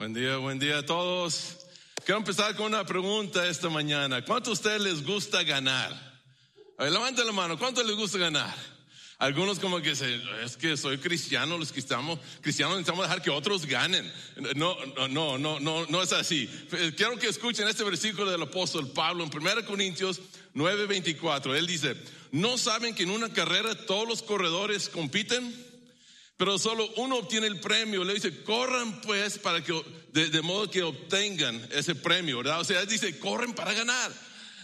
Buen día, buen día a todos. Quiero empezar con una pregunta esta mañana. ¿Cuánto a ustedes les gusta ganar? A ver, levanten la mano. ¿Cuánto les gusta ganar? Algunos como que es que soy cristiano, los estamos cristianos necesitamos dejar que otros ganen. No, no, no, no, no, no es así. Quiero que escuchen este versículo del apóstol Pablo en 1 Corintios 9:24. Él dice, ¿no saben que en una carrera todos los corredores compiten? Pero solo uno obtiene el premio. Le dice, corran pues para que, de, modo que obtengan ese premio, ¿verdad? O sea, él dice, corren para ganar.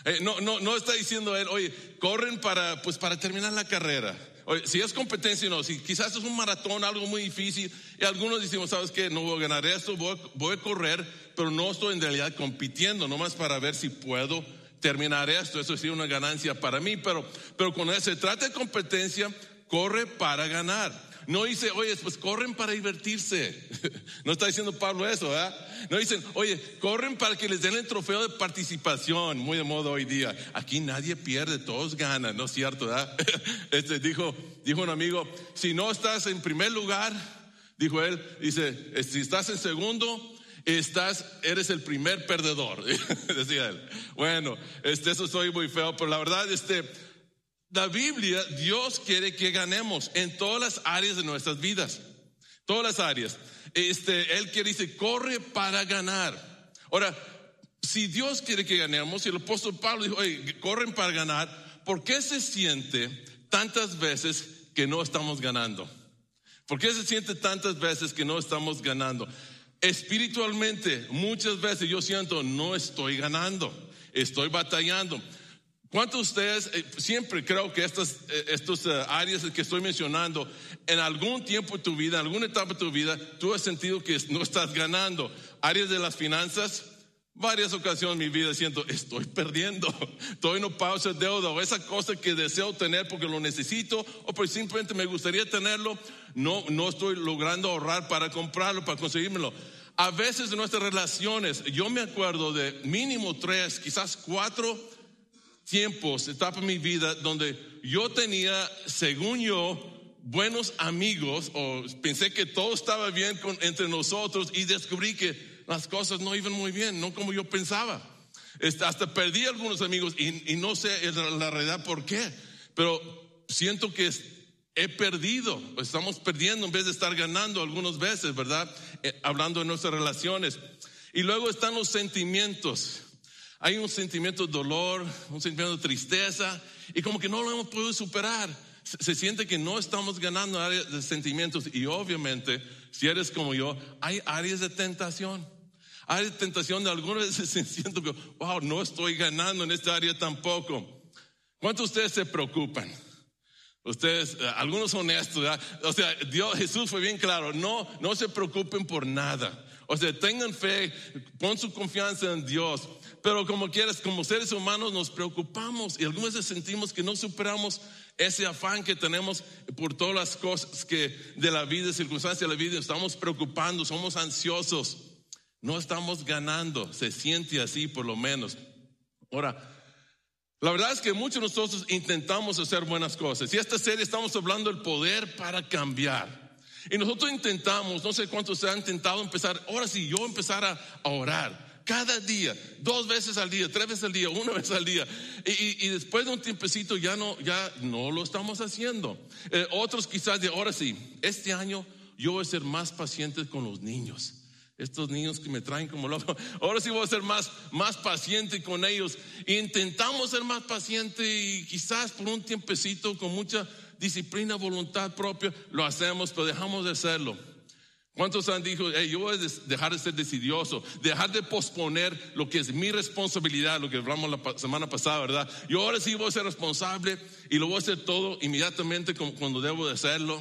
Eh, no, no, no está diciendo él, oye, corren para, pues para terminar la carrera. Oye, si es competencia, no, si quizás es un maratón, algo muy difícil, y algunos decimos, ¿sabes qué? No voy a ganar esto, voy, a correr, pero no estoy en realidad compitiendo, nomás para ver si puedo terminar esto. Eso sí, una ganancia para mí, pero, pero cuando se trata de competencia, corre para ganar. No dice, oye, pues corren para divertirse. No está diciendo Pablo eso, ¿verdad? No dicen, oye, corren para que les den el trofeo de participación, muy de moda hoy día. Aquí nadie pierde, todos ganan, ¿no es cierto, verdad? Este dijo, dijo un amigo, si no estás en primer lugar, dijo él, dice, si estás en segundo, estás, eres el primer perdedor, decía él. Bueno, este, eso soy muy feo, pero la verdad, este, la Biblia, Dios quiere que ganemos en todas las áreas de nuestras vidas. Todas las áreas. Este, él quiere, dice, corre para ganar. Ahora, si Dios quiere que ganemos, y el apóstol Pablo dijo, corren para ganar, ¿por qué se siente tantas veces que no estamos ganando? ¿Por qué se siente tantas veces que no estamos ganando? Espiritualmente, muchas veces yo siento, no estoy ganando, estoy batallando. ¿Cuántos de ustedes, eh, siempre creo que estas eh, estos, eh, áreas que estoy mencionando, en algún tiempo de tu vida, en alguna etapa de tu vida, tú has sentido que no estás ganando? Áreas de las finanzas, varias ocasiones en mi vida siento, estoy perdiendo, estoy no pago esa deuda o esa cosa que deseo tener porque lo necesito o pues simplemente me gustaría tenerlo, no, no estoy logrando ahorrar para comprarlo, para conseguírmelo. A veces en nuestras relaciones, yo me acuerdo de mínimo tres, quizás cuatro tiempos, etapas de mi vida donde yo tenía, según yo, buenos amigos o pensé que todo estaba bien con, entre nosotros y descubrí que las cosas no iban muy bien, no como yo pensaba. Este, hasta perdí algunos amigos y, y no sé la realidad por qué, pero siento que he perdido, estamos perdiendo en vez de estar ganando algunas veces, ¿verdad? Eh, hablando de nuestras relaciones. Y luego están los sentimientos. Hay un sentimiento de dolor, un sentimiento de tristeza y como que no lo hemos podido superar. Se, siente que no estamos ganando áreas de sentimientos y obviamente, si eres como yo, hay áreas de tentación. Hay tentación de algunas veces siento que, wow, no estoy ganando en esta área tampoco. ¿Cuántos de ustedes se preocupan? Ustedes, eh, algunos honestos, ¿verdad? o sea, Dios, Jesús fue bien claro, no, no se preocupen por nada. O sea, tengan fe, pon su confianza en Dios. Pero como quieras, como seres humanos nos preocupamos y algunas veces sentimos que no superamos ese afán que tenemos por todas las cosas que de la vida, circunstancias de la vida, estamos preocupando, somos ansiosos, no estamos ganando, se siente así por lo menos. Ahora, la verdad es que muchos de nosotros intentamos hacer buenas cosas y esta serie estamos hablando del poder para cambiar. Y nosotros intentamos, no sé cuántos se han intentado empezar, ahora sí, yo empezar a orar cada día, dos veces al día, tres veces al día, una vez al día. Y, después de un tiempecito ya no, ya no lo estamos haciendo. Eh, otros quizás de ahora sí, este año yo voy a ser más paciente con los niños. Estos niños que me traen como loco. Ahora sí voy a ser más, más paciente con ellos. Intentamos ser más paciente y quizás por un tiempecito con mucha disciplina, voluntad propia, lo hacemos, pero dejamos de hacerlo. ¿Cuántos han dicho, yo voy a dejar de ser decidioso, dejar de posponer lo que es mi responsabilidad, lo que hablamos la semana pasada, ¿verdad? Yo ahora sí voy a ser responsable y lo voy a hacer todo inmediatamente cuando debo de hacerlo.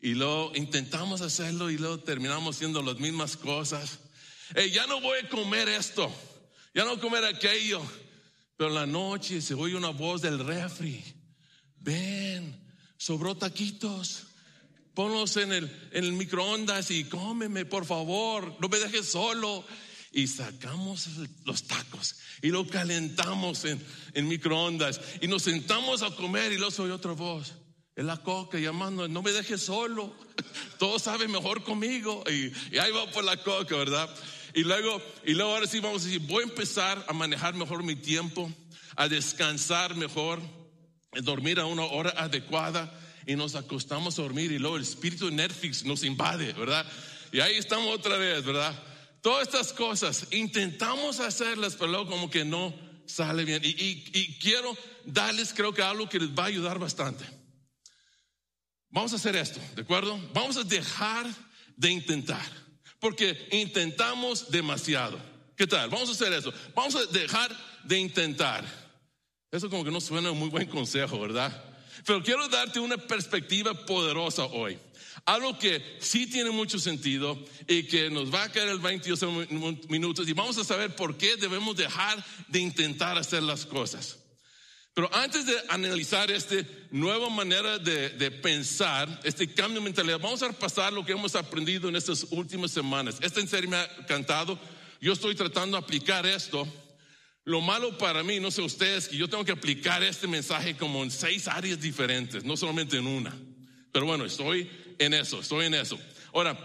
Y luego intentamos hacerlo y luego terminamos haciendo las mismas cosas. ya no voy a comer esto, ya no voy a comer aquello. Pero en la noche se oye una voz del refri. Ven, sobró taquitos ponlos en el, en el microondas y cómeme, por favor, no me dejes solo. Y sacamos los tacos y lo calentamos en, en microondas y nos sentamos a comer y luego soy otra voz. Es la coca llamando, no me dejes solo. Todo sabe mejor conmigo. Y, y, ahí va por la coca, ¿verdad? Y luego, y luego ahora sí vamos a decir, voy a empezar a manejar mejor mi tiempo, a descansar mejor, a dormir a una hora adecuada y nos acostamos a dormir y luego el espíritu de Netflix nos invade, ¿verdad? Y ahí estamos otra vez, ¿verdad? Todas estas cosas intentamos hacerlas, pero luego como que no sale bien. Y, quiero darles, creo que algo que les va a ayudar bastante. Vamos a hacer esto, ¿de acuerdo? Vamos a dejar de intentar, porque intentamos demasiado. ¿Qué tal? Vamos a hacer eso. Vamos a dejar de intentar. Eso como que no suena un muy buen consejo, ¿verdad? Pero quiero darte una perspectiva poderosa hoy. Algo que sí tiene mucho sentido y que nos va a caer el 22 minutos y vamos a saber por qué debemos dejar de intentar hacer las cosas. Pero antes de analizar esta nueva manera de, de, pensar, este cambio de mentalidad, vamos a repasar lo que hemos aprendido en estas últimas semanas. Esta en serio me ha cantado. Yo estoy tratando de aplicar esto. Lo malo para mí, no sé ustedes, que yo tengo que aplicar este mensaje como en seis áreas diferentes, no solamente en una. Pero bueno, estoy en eso, estoy en eso. Ahora,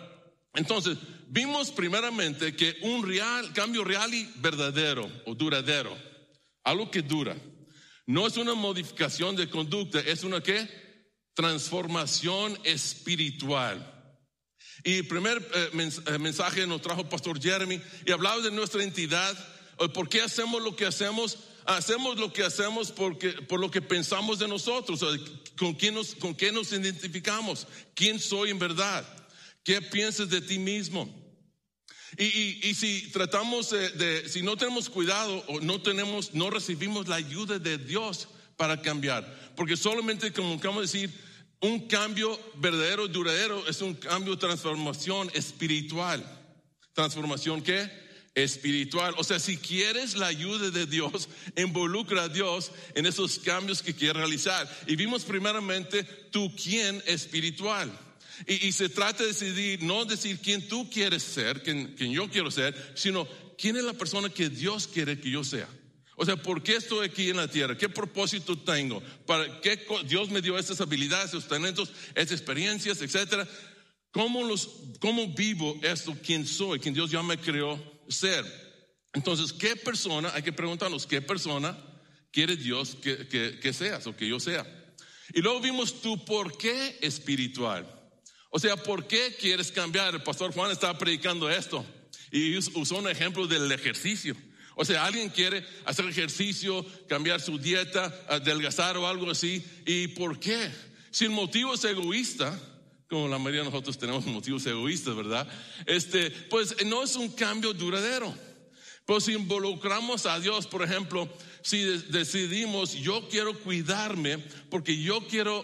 entonces, vimos primeramente que un real, cambio real y verdadero o duradero, algo que dura, no es una modificación de conducta, es una qué? Transformación espiritual. Y el primer eh, eh, mensaje nos trajo pastor Jeremy y hablaba de nuestra entidad, por qué hacemos lo que hacemos hacemos lo que hacemos porque, por lo que pensamos de nosotros, con quién nos, con qué nos identificamos, quién soy en verdad, qué piensas de ti mismo. Y, y, si tratamos de, si no tenemos cuidado o no tenemos, no recibimos la ayuda de Dios para cambiar, porque solamente como acabamos de decir, un cambio verdadero, duradero, es un cambio, transformación espiritual. Transformación qué? Espiritual. O sea, si quieres la ayuda de Dios, involucra a Dios en esos cambios que quieres realizar. Y vimos primeramente tu quién espiritual. Y, se trata de decidir, no decir quién tú quieres ser, quién, quién yo quiero ser, sino quién es la persona que Dios quiere que yo sea. O sea, ¿por qué estoy aquí en la tierra? ¿Qué propósito tengo? ¿Para qué Dios me dio estas habilidades, estos talentos, estas experiencias, etcétera? ¿Cómo, los, ¿Cómo vivo esto? ¿Quién soy? ¿Quién Dios ya me creó ser? Entonces, ¿qué persona? Hay que preguntarnos, ¿qué persona quiere Dios que, que, seas o que yo sea? Y luego vimos tu por qué espiritual. O sea, ¿por qué quieres cambiar? El pastor Juan estaba predicando esto y usó un ejemplo del ejercicio. O sea, alguien quiere hacer ejercicio, cambiar su dieta, adelgazar o algo así. ¿Y por qué? Si el motivo es egoísta, como la mayoría de nosotros tenemos motivos egoístas, ¿verdad? Este, pues no es un cambio duradero. Pues si involucramos a Dios, por ejemplo, si decidimos, yo quiero cuidarme porque yo quiero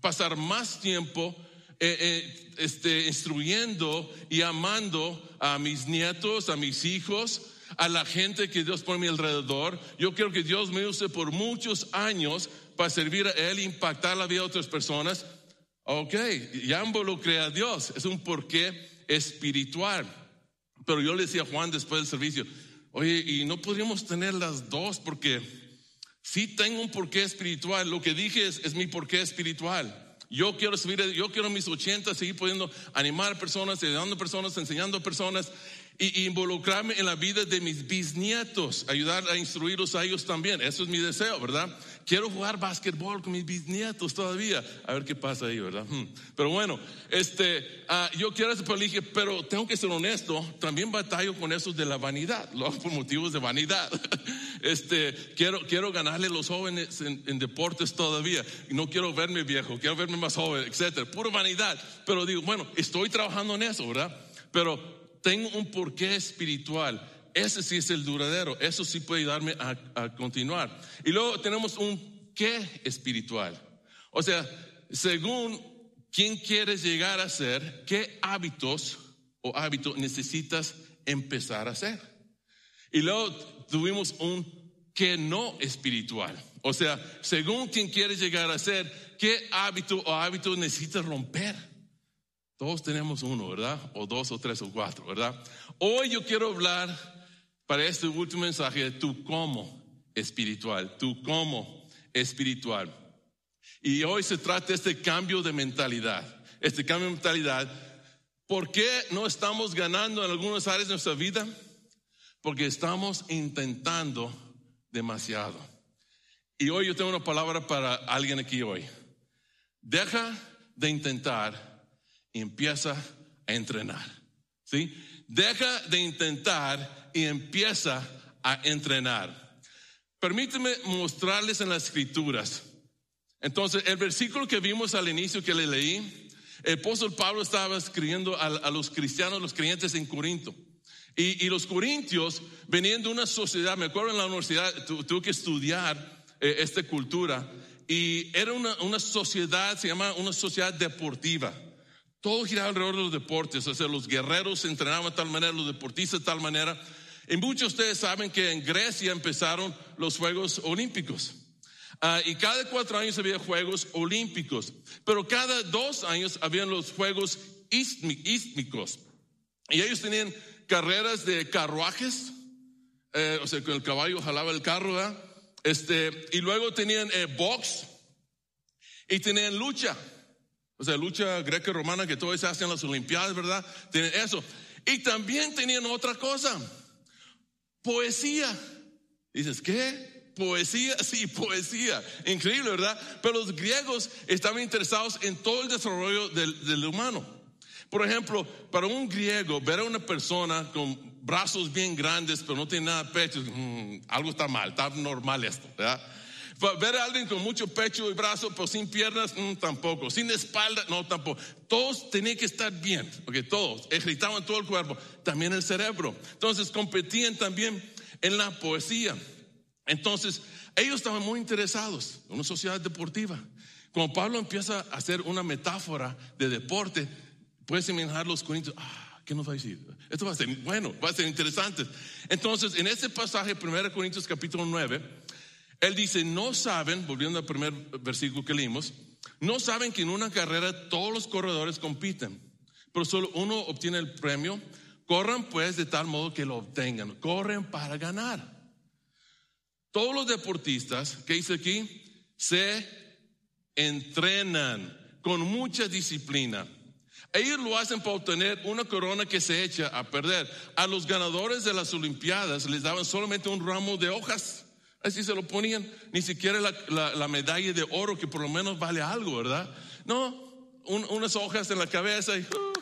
pasar más tiempo eh, eh, este, instruyendo y amando a mis nietos, a mis hijos, a la gente que Dios pone a mi alrededor. Yo quiero que Dios me use por muchos años para servir a Él, impactar la vida de otras personas. Ok, ya involucré a Dios, es un porqué espiritual. Pero yo le decía a Juan después del servicio, oye, y no podríamos tener las dos porque sí tengo un porqué espiritual. Lo que dije es, es mi porqué espiritual. Yo quiero subir, yo quiero mis 80 seguir pudiendo animar personas, ayudando personas, enseñando personas y, involucrarme en la vida de mis bisnietos, ayudar a instruirlos a ellos también. Eso es mi deseo, ¿verdad? Quiero jugar básquetbol con mis bisnietos todavía. A ver qué pasa ahí, ¿verdad? Hmm. Pero bueno, este, uh, yo quiero hacer dije, pero tengo que ser honesto, también batallo con eso de la vanidad, lo hago por motivos de vanidad. Este, quiero, quiero ganarle a los jóvenes en, en deportes todavía. No quiero verme viejo, quiero verme más joven, etcétera. Pura vanidad. Pero digo, bueno, estoy trabajando en eso, ¿verdad? Pero tengo un porqué espiritual. Ese sí es el duradero. Eso sí puede ayudarme a, continuar. Y luego tenemos un qué espiritual. O sea, según quién quieres llegar a ser, qué hábitos o hábitos necesitas empezar a hacer. Y luego tuvimos un qué no espiritual. O sea, según quién quieres llegar a ser, qué hábito o hábito necesitas romper. Todos tenemos uno, ¿verdad? O dos, o tres, o cuatro, ¿verdad? Hoy yo quiero hablar para este último mensaje de tu cómo espiritual, tu cómo espiritual. Y hoy se trata de este cambio de mentalidad. Este cambio de mentalidad. ¿Por qué no estamos ganando en algunas áreas de nuestra vida? Porque estamos intentando demasiado. Y hoy yo tengo una palabra para alguien aquí hoy. Deja de intentar y empieza a entrenar. ¿Sí? Deja de intentar y empieza a entrenar. Permíteme mostrarles en las escrituras. Entonces, el versículo que vimos al inicio que le leí, el apóstol Pablo estaba escribiendo a, los cristianos, los creyentes en Corinto. Y, los corintios venían de una sociedad, me acuerdo en la universidad, tuve que estudiar eh, esta cultura, y era una, una sociedad, se llama una sociedad deportiva. Todo giraba alrededor de los deportes, o sea, los guerreros se entrenaban de tal manera, los deportistas de tal manera. Y muchos de ustedes saben que en Grecia empezaron los Juegos Olímpicos. Ah, y cada cuatro años había Juegos Olímpicos, pero cada dos años habían los Juegos Ístmicos. Y ellos tenían carreras de carruajes, eh, o sea, con el caballo jalaba el carro, Este, y luego tenían eh, box y tenían lucha. O sea, lucha greca romana que todo se hace en las Olimpiadas, ¿verdad? Tienen eso. Y también tenían otra cosa, poesía. Dices, ¿qué? Poesía, sí, poesía. Increíble, ¿verdad? Pero los griegos estaban interesados en todo el desarrollo del, humano. Por ejemplo, para un griego, ver a una persona con brazos bien grandes, pero no tiene nada de pecho, mm, algo está mal, está normal esto, ¿verdad? Ver a alguien con mucho pecho y brazo, pero sin piernas, mm, tampoco. Sin espalda, no, tampoco. Todos tenían que estar bien, porque todos ejercitaban todo el cuerpo, también el cerebro. Entonces competían también en la poesía. Entonces, ellos estaban muy interesados en una sociedad deportiva. Cuando Pablo empieza a hacer una metáfora de deporte, puedes imaginar los corintios, ah, ¿qué nos va a decir? Esto va a ser bueno, va a ser interesante. Entonces, en este pasaje, 1 Corintios capítulo 9, él dice, no saben, volviendo al primer versículo que leímos, no saben que en una carrera todos los corredores compiten, pero solo uno obtiene el premio. Corran pues de tal modo que lo obtengan. Corren para ganar. Todos los deportistas, que dice aquí? Se entrenan con mucha disciplina. Ellos lo hacen para obtener una corona que se echa a perder. A los ganadores de las Olimpiadas les daban solamente un ramo de hojas Así se lo ponían, ni siquiera la, medalla de oro que por lo menos vale algo, ¿verdad? No, unas hojas en la cabeza y, uh,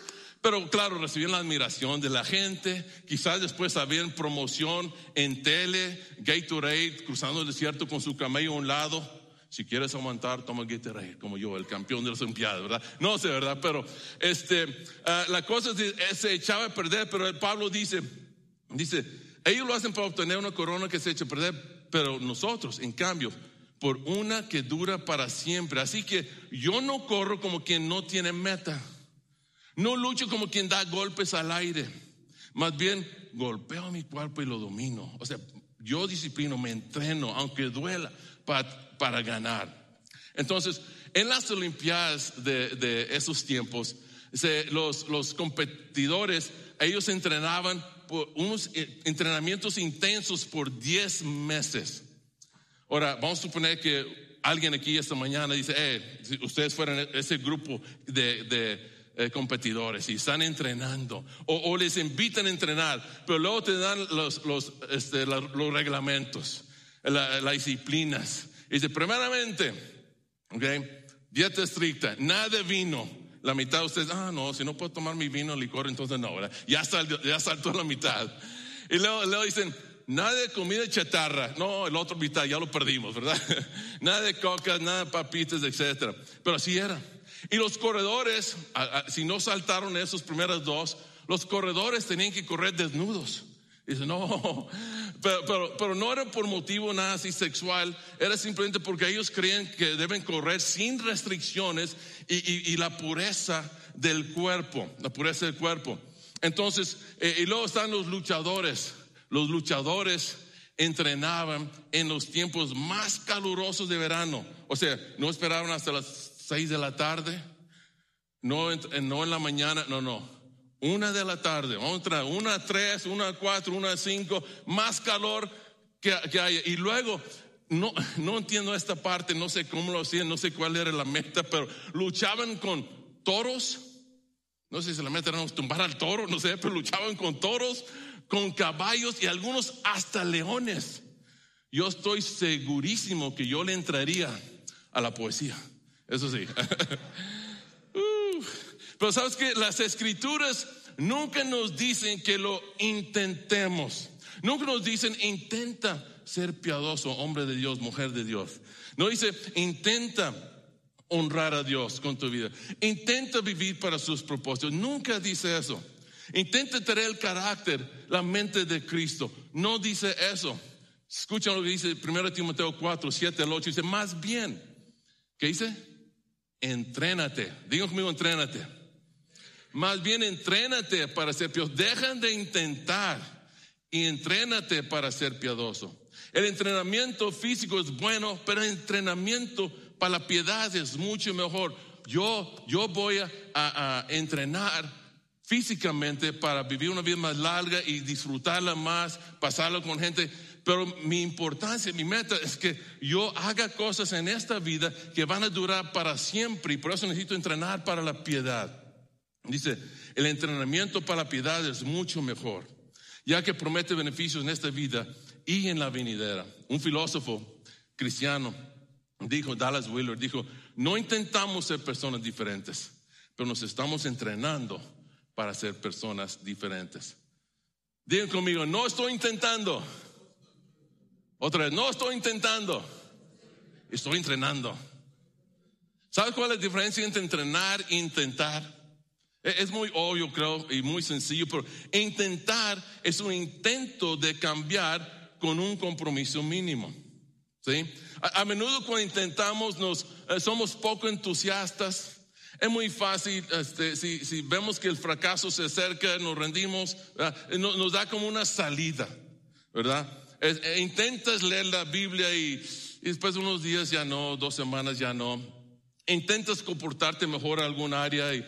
pero claro, recibían la admiración de la gente, quizás después habían promoción en tele, Gatorade cruzando el desierto con su camello a un lado. Si quieres aguantar, toma Gatorade, como yo, el campeón de las Olimpiadas, ¿verdad? No sé, ¿verdad? Pero este, ah, la cosa es, se echaba a perder, pero Pablo dice, dice, ellos lo hacen para obtener una corona que se echa a perder, pero nosotros, en cambio, por una que dura para siempre. Así que yo no corro como quien no tiene meta. No lucho como quien da golpes al aire. Más bien, golpeo mi cuerpo y lo domino. O sea, yo disciplino, me entreno, aunque duela, para, ganar. Entonces, en las Olimpiadas de, esos tiempos, los, los competidores, ellos entrenaban por unos eh, entrenamientos intensos por 10 meses. Ahora, vamos a suponer que alguien aquí esta mañana dice, eh, si ustedes fueran ese grupo de, eh, competidores y están entrenando o, les invitan a entrenar, pero luego te dan los, los, este, los reglamentos, las disciplinas. Y dice, primeramente, ok, dieta estricta, nada de vino la mitad de ustedes, ah, no, si no puedo tomar mi vino, licor, entonces no, ¿verdad? Ya, salió, ya saltó la mitad. Y luego, luego dicen, nada de comida chatarra. No, el otro mitad ya lo perdimos, ¿verdad? nada de coca, nada de papitas, etcétera. Pero así era. Y los corredores, si no saltaron esos primeros dos, los corredores tenían que correr desnudos. Dice, no, pero, pero, no era por motivo nada así sexual, era simplemente porque ellos creen que deben correr sin restricciones y, y, la pureza del cuerpo, la pureza del cuerpo. Entonces, eh, y luego están los luchadores. Los luchadores entrenaban en los tiempos más calurosos de verano. O sea, no esperaban hasta las seis de la tarde, no, no en la mañana, no, no una de la tarde, otra, una tres, una cuatro, una cinco, más calor que, que hay. Y luego no, no entiendo esta parte, no sé cómo lo hacían, no sé cuál era la meta, pero luchaban con toros. No sé si la meta era tumbar al toro, no sé, pero luchaban con toros, con caballos y algunos hasta leones. Yo estoy segurísimo que yo le entraría a la poesía. Eso sí. Pero sabes que las escrituras nunca nos dicen que lo intentemos. Nunca nos dicen intenta ser piadoso, hombre de Dios, mujer de Dios. No dice intenta honrar a Dios con tu vida. Intenta vivir para sus propósitos. Nunca dice eso. Intenta tener el carácter, la mente de Cristo. No dice eso. Escucha lo que dice 1 Timoteo 4, 7 al 8. Dice, más bien, ¿qué dice? Entrénate. Digan conmigo, entrénate. Más bien, entrénate para ser piadoso. Dejan de intentar y entrénate para ser piadoso. El entrenamiento físico es bueno, pero el entrenamiento para la piedad es mucho mejor. Yo, yo voy a, a entrenar físicamente para vivir una vida más larga y disfrutarla más, pasarla con gente. Pero mi importancia, mi meta es que yo haga cosas en esta vida que van a durar para siempre y por eso necesito entrenar para la piedad. Dice, el entrenamiento para la piedad es mucho mejor, ya que promete beneficios en esta vida y en la venidera. Un filósofo cristiano dijo, Dallas Willard, dijo, no intentamos ser personas diferentes, pero nos estamos entrenando para ser personas diferentes. Digan conmigo, no estoy intentando. Otra vez, no estoy intentando. Estoy entrenando. ¿Sabes cuál es la diferencia entre entrenar e intentar? E, es muy obvio, creo, y muy sencillo, pero intentar es un intento de cambiar con un compromiso mínimo. ¿sí? A, menudo cuando intentamos nos, eh, somos poco entusiastas, es muy fácil, este, si, vemos que el fracaso se acerca, nos rendimos, nos, da como una salida, ¿verdad? E intentas leer la Biblia y, después de unos días ya no, dos semanas ya no. Intentas comportarte mejor en algún área y,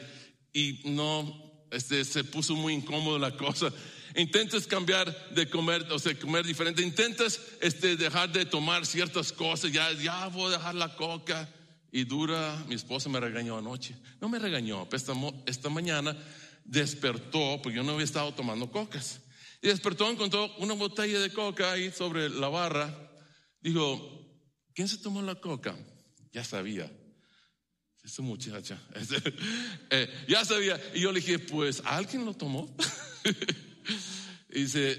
y no, este, se puso muy incómodo la cosa. Intentas cambiar de comer, o sea, comer diferente. Intentas este, dejar de tomar ciertas cosas. Ya, ya voy a dejar la coca y dura, mi esposa me regañó anoche. No me regañó, esta, esta mañana despertó, porque yo no había estado tomando cocas. Y despertó, encontró una botella de coca ahí sobre la barra. Dijo, ¿quién se tomó la coca? Ya sabía. Esa muchacha. Eh, ya sabía. Y yo le dije, pues, ¿alguien lo tomó? y dice,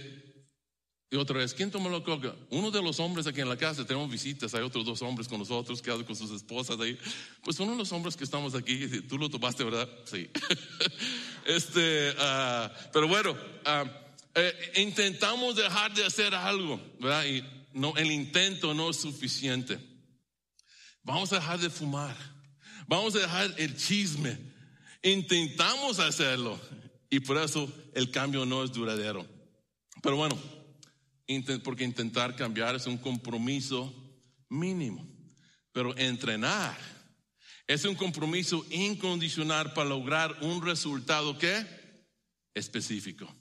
y otra vez, ¿quién tomó la coca? Uno de los hombres aquí en la casa, tenemos visitas, hay otros dos hombres con nosotros, que con sus esposas ahí. Pues uno de los hombres que estamos aquí, tú lo tomaste, ¿verdad? Sí. este, uh, pero bueno, uh, eh, intentamos dejar de hacer algo, ¿verdad? Y no, el intento no es suficiente. Vamos a dejar de fumar. Vamos a dejar el chisme. Intentamos hacerlo y por eso el cambio no es duradero. Pero bueno porque intentar cambiar es un compromiso mínimo. Pero entrenar es un compromiso incondicional para lograr un resultado que específico.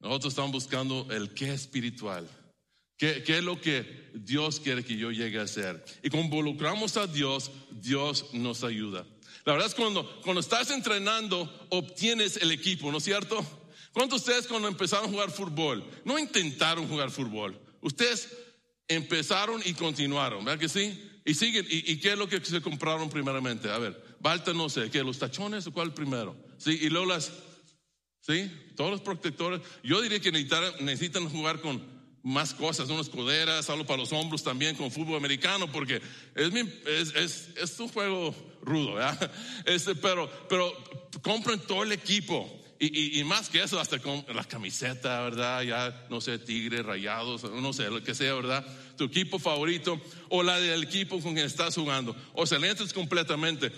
Nosotros estamos buscando el qué espiritual. ¿Qué, ¿Qué, es lo que Dios quiere que yo llegue a hacer? Y cuando involucramos a Dios, Dios nos ayuda. La verdad es cuando, cuando estás entrenando, obtienes el equipo, ¿no es cierto? ¿Cuántos de ustedes cuando empezaron a jugar fútbol no intentaron jugar fútbol? Ustedes empezaron y continuaron, ¿verdad que sí? Y siguen, ¿y, qué es lo que se compraron primeramente? A ver, Balta no sé, ¿qué? ¿Los tachones o cuál primero? ¿Sí? Y luego las, ¿sí? Todos los protectores. Yo diría que necesitan jugar con más cosas, unas coderas, algo para los hombros también con fútbol americano, porque es, es, es, es un juego rudo, ¿verdad? Este, pero, pero compren todo el equipo. Y, más que eso, hasta con la camiseta, ¿verdad? Ya, no sé, tigre, rayados, no sé, lo que sea, ¿verdad? Tu equipo favorito o la del equipo con quien estás jugando. O sea, le completamente.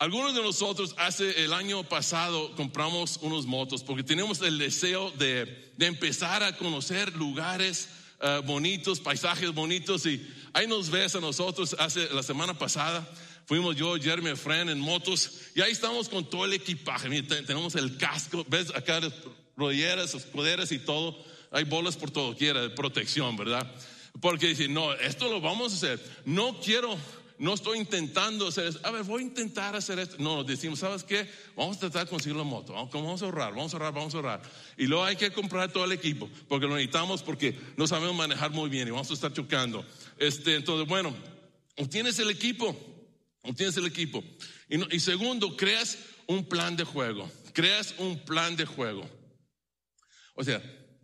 Algunos de nosotros hace el año pasado compramos unos motos porque tenemos el deseo de, de empezar a conocer lugares eh, bonitos, paisajes bonitos y ahí nos ves a nosotros hace la semana pasada Fuimos yo, Jeremy, Fran en motos y ahí estamos con todo el equipaje. tenemos el casco, ves acá las rodilleras, escuderas y todo. Hay bolas por todo quiera, de protección, ¿verdad? Porque dice, no, esto lo vamos a hacer. No quiero, no estoy intentando hacer esto. A ver, voy a intentar hacer esto. No, decimos, ¿sabes qué? Vamos a tratar de conseguir la moto. Vamos a ahorrar, vamos a ahorrar, vamos a ahorrar. Y luego hay que comprar todo el equipo, porque lo necesitamos porque no sabemos manejar muy bien y vamos a estar chocando. Este, entonces, bueno, obtienes el equipo, obtienes el equipo. Y, y segundo, creas un plan de juego. Creas un plan de juego. O sea,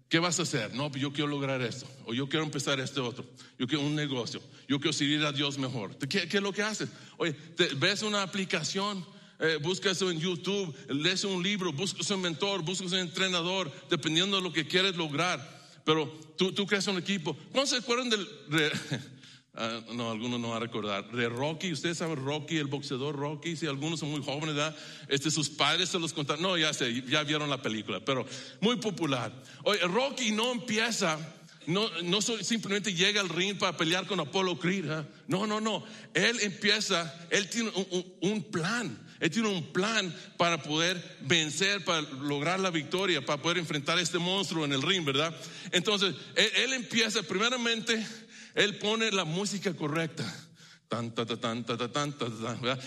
¿Qué vas a hacer? No, yo quiero lograr esto, o yo quiero empezar este otro, yo quiero un negocio, yo quiero servir a Dios mejor. ¿Qué, qué es lo que haces? Oye, ves una aplicación, eh, buscas en YouTube, lees un libro, buscas un mentor, buscas un entrenador, dependiendo de lo que quieres lograr. Pero tú, tú creas un equipo. ¿Cuándo se acuerdan del... Ah, no, algunos no van a recordar. De Rocky, ustedes saben Rocky, el boxeador Rocky, si algunos son muy jóvenes, ¿verdad? Este, sus padres se los contaron. No, ya sé, ya vieron la película, pero muy popular. Oye, Rocky no empieza, no, no simplemente llega al ring para pelear con Apollo Creed. No, no, no. Él empieza, él tiene un, plan. Él tiene un plan para poder vencer, para lograr la victoria, para poder enfrentar a este monstruo en el ring, ¿verdad? Entonces, él, él empieza primeramente él pone la música correcta.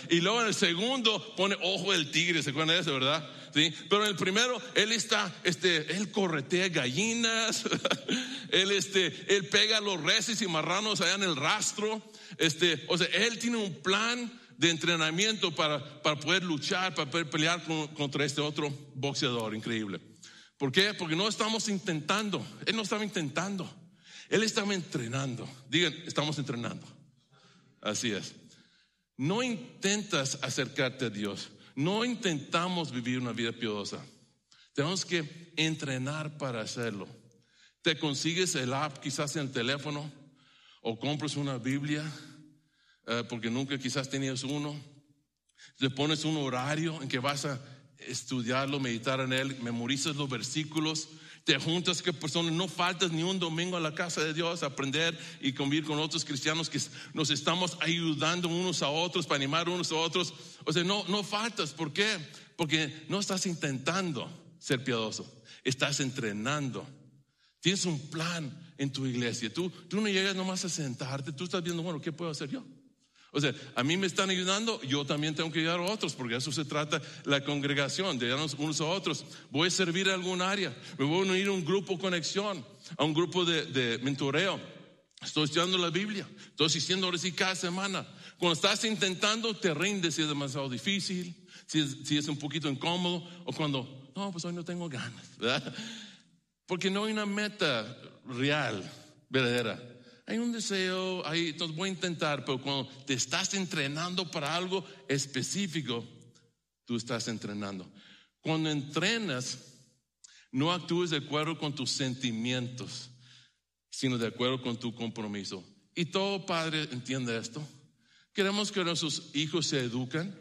Y luego en el segundo pone ojo del tigre, ¿se acuerdan de eso, verdad? ¿Sí? Pero en el primero, él está, este, él corretea gallinas, él, este, él pega los reses y marranos allá en el rastro, este, o sea, él tiene un plan de entrenamiento para, para poder luchar, para poder pelear contra este otro boxeador increíble. ¿Por qué? Porque no estamos intentando, él no estaba intentando. Él estaba entrenando. Digan, estamos entrenando. Así es. No intentas acercarte a Dios. No intentamos vivir una vida piadosa. Tenemos que entrenar para hacerlo. Te consigues el app quizás en el teléfono o compras una Biblia eh, porque nunca quizás tenías uno. Le pones un horario en que vas a estudiarlo, meditar en él, memorizas los versículos te juntas que personas, no faltas ni un domingo a la casa de Dios a aprender y convivir con otros cristianos que nos estamos ayudando unos a otros para animar unos a otros. O sea, no, no faltas. ¿Por qué? Porque no estás intentando ser piadoso, estás entrenando. Tienes un plan en tu iglesia. Tú, tú no llegas nomás a sentarte, tú estás viendo, bueno, ¿qué puedo hacer yo? O sea, a mí me están ayudando, yo también tengo que ayudar a otros, porque eso se trata la congregación, de ayudarnos unos a otros. Voy a servir a algún área, me voy a unir a un grupo conexión, a un grupo de, mentoreo. Estoy estudiando la Biblia, estoy asistiendo ahora sí cada semana. Cuando estás intentando, te rindes si es demasiado difícil, si es, si es un poquito incómodo, o cuando, no, pues hoy no tengo ganas, ¿verdad? Porque no hay una meta real, verdadera. Hay un deseo, ahí, entonces voy a intentar, pero cuando te estás entrenando para algo específico, tú estás entrenando. Cuando entrenas, no actúes de acuerdo con tus sentimientos, sino de acuerdo con tu compromiso. Y todo padre entiende esto. Queremos que nuestros hijos se eduquen.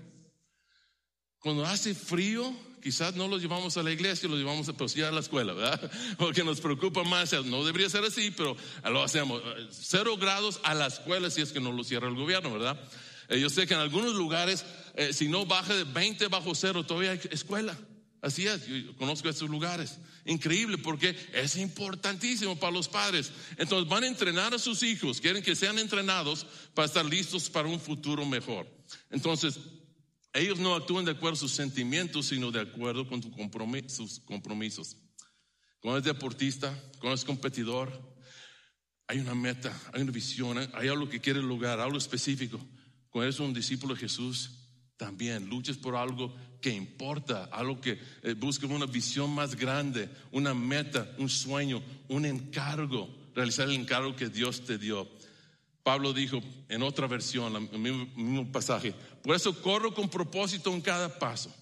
Cuando hace frío, quizás no los llevamos a la iglesia, los llevamos a, pero a la escuela, ¿verdad? Porque nos preocupa más, no debería ser así, pero lo hacemos. Cero grados a la escuela si es que no lo cierra el gobierno, ¿verdad? Eh, yo sé que en algunos lugares, eh, si no baja de 20 bajo cero, todavía hay escuela. Así es, yo conozco estos lugares. Increíble porque es importantísimo para los padres. Entonces van a entrenar a sus hijos, quieren que sean entrenados para estar listos para un futuro mejor. Entonces, ellos no actúan de acuerdo a sus sentimientos, sino de acuerdo con sus compromisos. Cuando es deportista, cuando es competidor, hay una meta, hay una visión, hay algo que quiere lograr, algo específico. Cuando eres un discípulo de Jesús, también luches por algo que importa, algo que eh, una visión más grande, una meta, un sueño, un encargo, realizar el encargo que Dios te dio. Pablo dijo en otra versión, el mismo, pasaje, por eso corro con propósito en cada paso.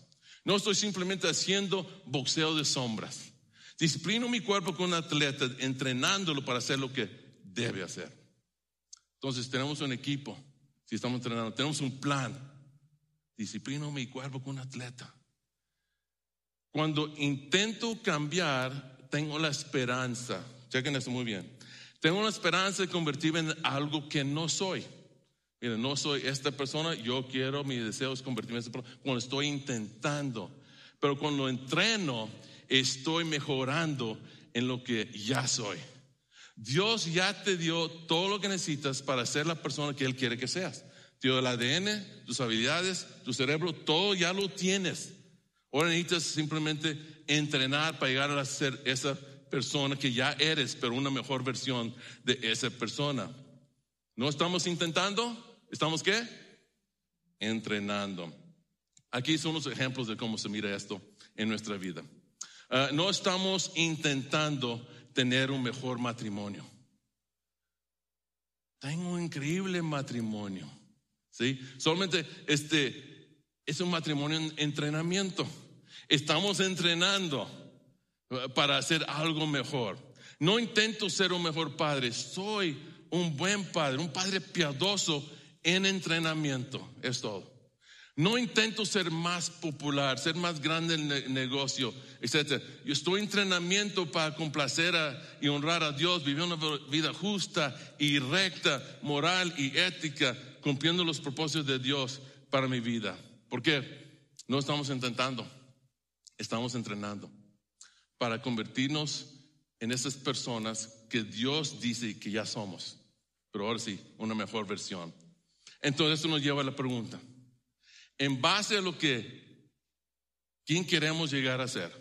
No estoy simplemente haciendo boxeo de sombras. Disciplino mi cuerpo con un atleta, entrenándolo para hacer lo que debe hacer. Entonces tenemos un equipo, si estamos entrenando, tenemos un plan. Disciplino mi cuerpo con un atleta. Cuando intento cambiar, tengo la esperanza. Chequen esto muy bien. Tengo una esperanza de convertirme en algo que no soy. No soy esta persona, yo quiero, mi deseo es convertirme en esta persona cuando estoy intentando. Pero cuando entreno, estoy mejorando en lo que ya soy. Dios ya te dio todo lo que necesitas para ser la persona que Él quiere que seas. Te dio el ADN, tus habilidades, tu cerebro, todo ya lo tienes. Ahora necesitas simplemente entrenar para llegar a ser esa persona que ya eres, pero una mejor versión de esa persona. ¿No estamos intentando? ¿Estamos qué? Entrenando. Aquí son los ejemplos de cómo se mira esto en nuestra vida. Ah, no estamos intentando tener un mejor matrimonio. Tengo un increíble matrimonio. ¿sí? Solamente este es un matrimonio en entrenamiento. Estamos entrenando para hacer algo mejor. No intento ser un mejor padre, soy un buen padre, un padre piadoso en entrenamiento, es todo. No intento ser más popular, ser más grande en el negocio, etc. Yo estoy en entrenamiento para complacer y honrar a Dios, vivir una vida justa y recta, moral y ética, cumpliendo los propósitos de Dios para mi vida. ¿Por qué? No estamos intentando, estamos entrenando para convertirnos en esas personas que Dios dice que ya somos, pero ahora sí, una mejor versión. Entonces eso nos lleva a la pregunta en base a lo que, ¿quién queremos llegar a ser?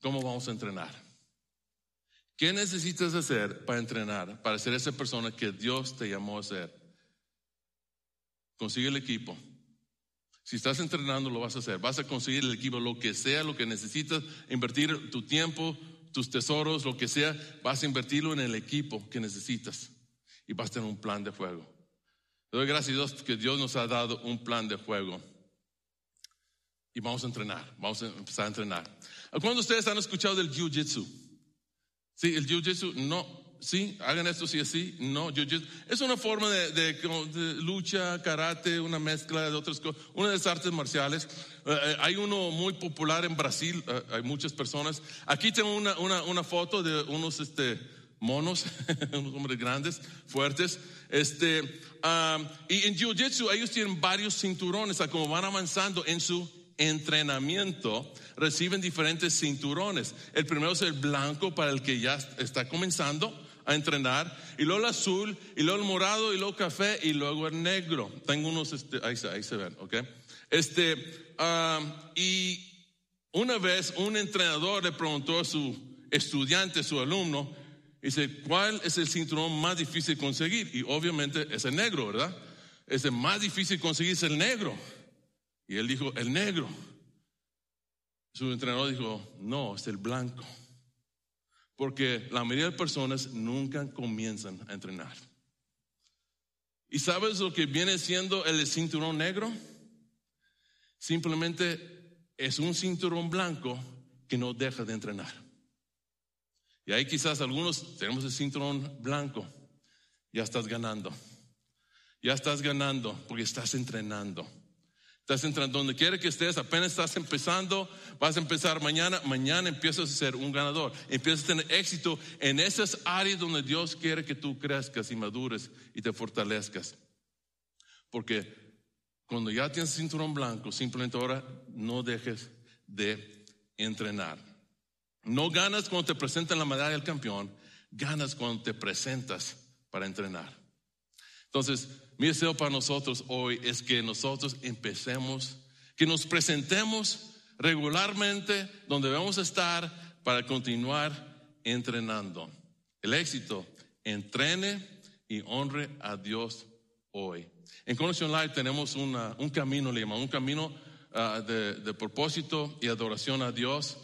¿Cómo vamos a entrenar? ¿Qué necesitas hacer para entrenar, para ser esa persona que Dios te llamó a ser? Consigue el equipo. Si estás entrenando, lo vas a hacer. Vas a conseguir el equipo, lo que sea, lo que necesitas, invertir tu tiempo, tus tesoros, lo que sea, vas a invertirlo en el equipo que necesitas. Y vas a tener un plan de fuego. Le doy gracias a Dios que Dios nos ha dado un plan de juego. Y vamos a entrenar, vamos a empezar a entrenar. ¿Cuántos de ustedes han escuchado del Jiu-Jitsu? Sí, el Jiu-Jitsu, no, sí, hagan esto sí así, no, Jiu-Jitsu. Es una forma de, lucha, karate, una mezcla de otras cosas, una de las artes marciales. Eh, hay uno muy popular en Brasil, eh, hay muchas personas. Aquí tengo una, una, una foto de unos, este, monos, unos hombres grandes, fuertes. Este, y en Jiu-Jitsu ellos tienen varios cinturones, como van avanzando en su entrenamiento, reciben diferentes cinturones. El primero es el blanco para el que ya está comenzando a entrenar, y luego el azul, y luego el morado, y luego el café, y luego el negro. Tengo unos, este, ahí, se ven, ¿ok? Este, y una vez un entrenador le preguntó a su estudiante, su alumno, Dice, ¿cuál es el cinturón más difícil de conseguir? Y obviamente es el negro, ¿verdad? Es el más difícil conseguir es el negro. Y él dijo, el negro. Su entrenador dijo, no, es el blanco. Porque la mayoría de personas nunca comienzan a entrenar. ¿Y sabes lo que viene siendo el cinturón negro? Simplemente es un cinturón blanco que no deja de entrenar. Y ahí quizás algunos tenemos el cinturón blanco. Ya estás ganando. Ya estás ganando porque estás entrenando. Estás entrenando donde quiera que estés, apenas estás empezando, vas a empezar mañana, mañana empiezas a ser un ganador, empiezas a tener éxito en esas áreas donde Dios quiere que tú crezcas y madures y te fortalezcas. Porque cuando ya tienes cinturón blanco, simplemente ahora no dejes de entrenar. No ganas cuando te presentan la medalla del campeón, ganas cuando te presentas para entrenar. Entonces, mi deseo para nosotros hoy es que nosotros empecemos, que nos presentemos regularmente donde a estar para continuar entrenando. El éxito, entrene y honre a Dios hoy. En Conexión Live tenemos un camino, llamamos, un camino ah, de, de propósito y adoración a Dios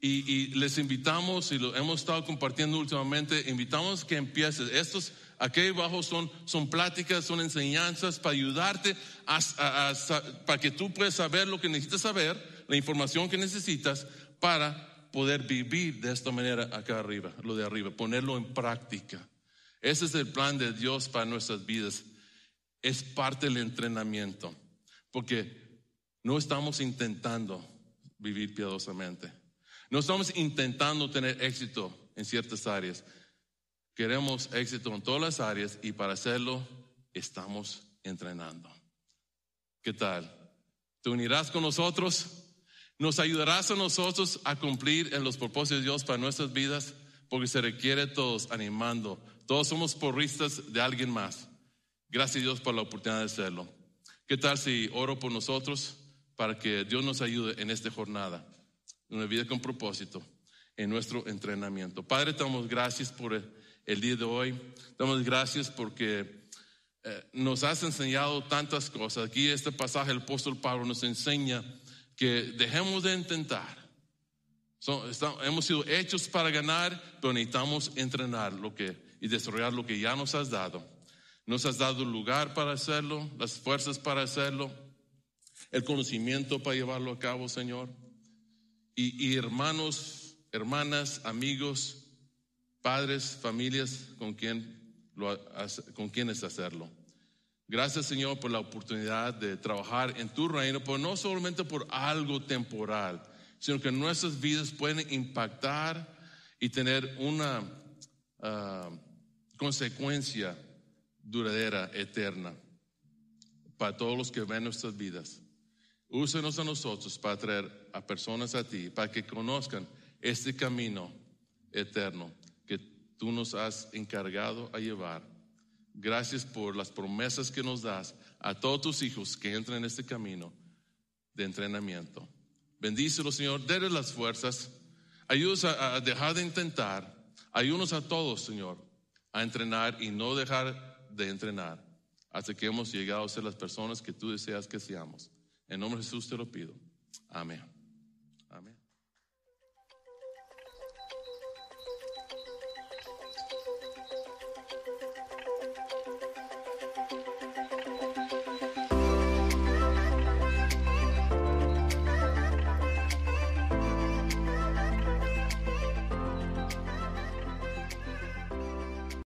y, les invitamos, y lo hemos estado compartiendo últimamente, invitamos que empieces. Estos aquí abajo son, son pláticas, son enseñanzas para ayudarte para que tú puedas saber lo que necesitas saber, la información que necesitas para poder vivir de esta manera acá arriba, lo de arriba, ponerlo en práctica. Ese es el plan de Dios para nuestras vidas. Es parte del entrenamiento, porque no estamos intentando vivir piadosamente. No estamos intentando tener éxito en ciertas áreas. Queremos éxito en todas las áreas y para hacerlo estamos entrenando. ¿Qué tal? ¿Te unirás con nosotros? ¿Nos ayudarás a nosotros a cumplir en los propósitos de Dios para nuestras vidas? porque se requiere todos animando. Todos somos porristas de alguien más. Gracias a Dios por la oportunidad de hacerlo. ¿Qué tal si oro por nosotros para que Dios nos ayude en esta jornada, una vida con propósito, en nuestro entrenamiento? Padre, te damos gracias por el, día de hoy. Damos gracias porque eh, nos has enseñado tantas cosas. Aquí este pasaje el apóstol Pablo nos enseña que dejemos de intentar. hemos sido hechos para ganar, pero necesitamos entrenar lo que, y desarrollar lo que ya nos has dado. Nos has dado lugar para hacerlo, las fuerzas para hacerlo, el conocimiento para llevarlo a cabo, Señor. Y, y hermanos, hermanas, amigos, padres, familias con, quien con quienes hacerlo. Gracias Señor por la oportunidad de trabajar en tu reino, pero no solamente por algo temporal, sino que nuestras vidas pueden impactar y tener una ah, consecuencia duradera, eterna, para todos los que ven nuestras vidas. Úsenos a nosotros para traer a personas a ti, para que conozcan este camino eterno tú nos has encargado a llevar Gracias por las promesas que nos das a todos tus hijos que entran en este camino de entrenamiento. Bendícelo, Señor, déles las fuerzas. Ayúdanos a, dejar de intentar. Ayúdanos a todos, Señor, a entrenar y no dejar de entrenar hasta que hemos llegado a ser las personas que tú deseas que seamos. En nombre de Jesús te lo pido. Amén.